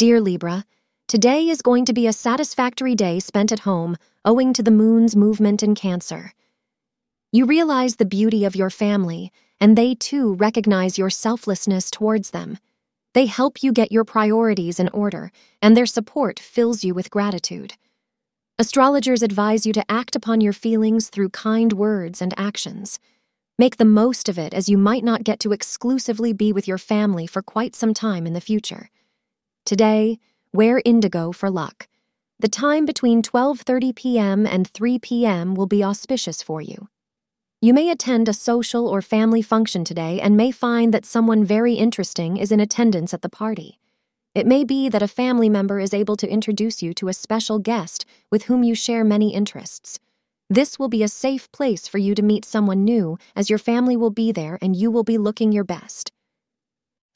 Dear Libra, today is going to be a satisfactory day spent at home owing to the moon's movement in Cancer. You realize the beauty of your family, and they too recognize your selflessness towards them. They help you get your priorities in order, and their support fills you with gratitude. Astrologers advise you to act upon your feelings through kind words and actions. Make the most of it as you might not get to exclusively be with your family for quite some time in the future. Today, wear indigo for luck. The time between 12:30 p.m. and 3 p.m. will be auspicious for you. You may attend a social or family function today and may find that someone very interesting is in attendance at the party. It may be that a family member is able to introduce you to a special guest with whom you share many interests. This will be a safe place for you to meet someone new, as your family will be there and you will be looking your best.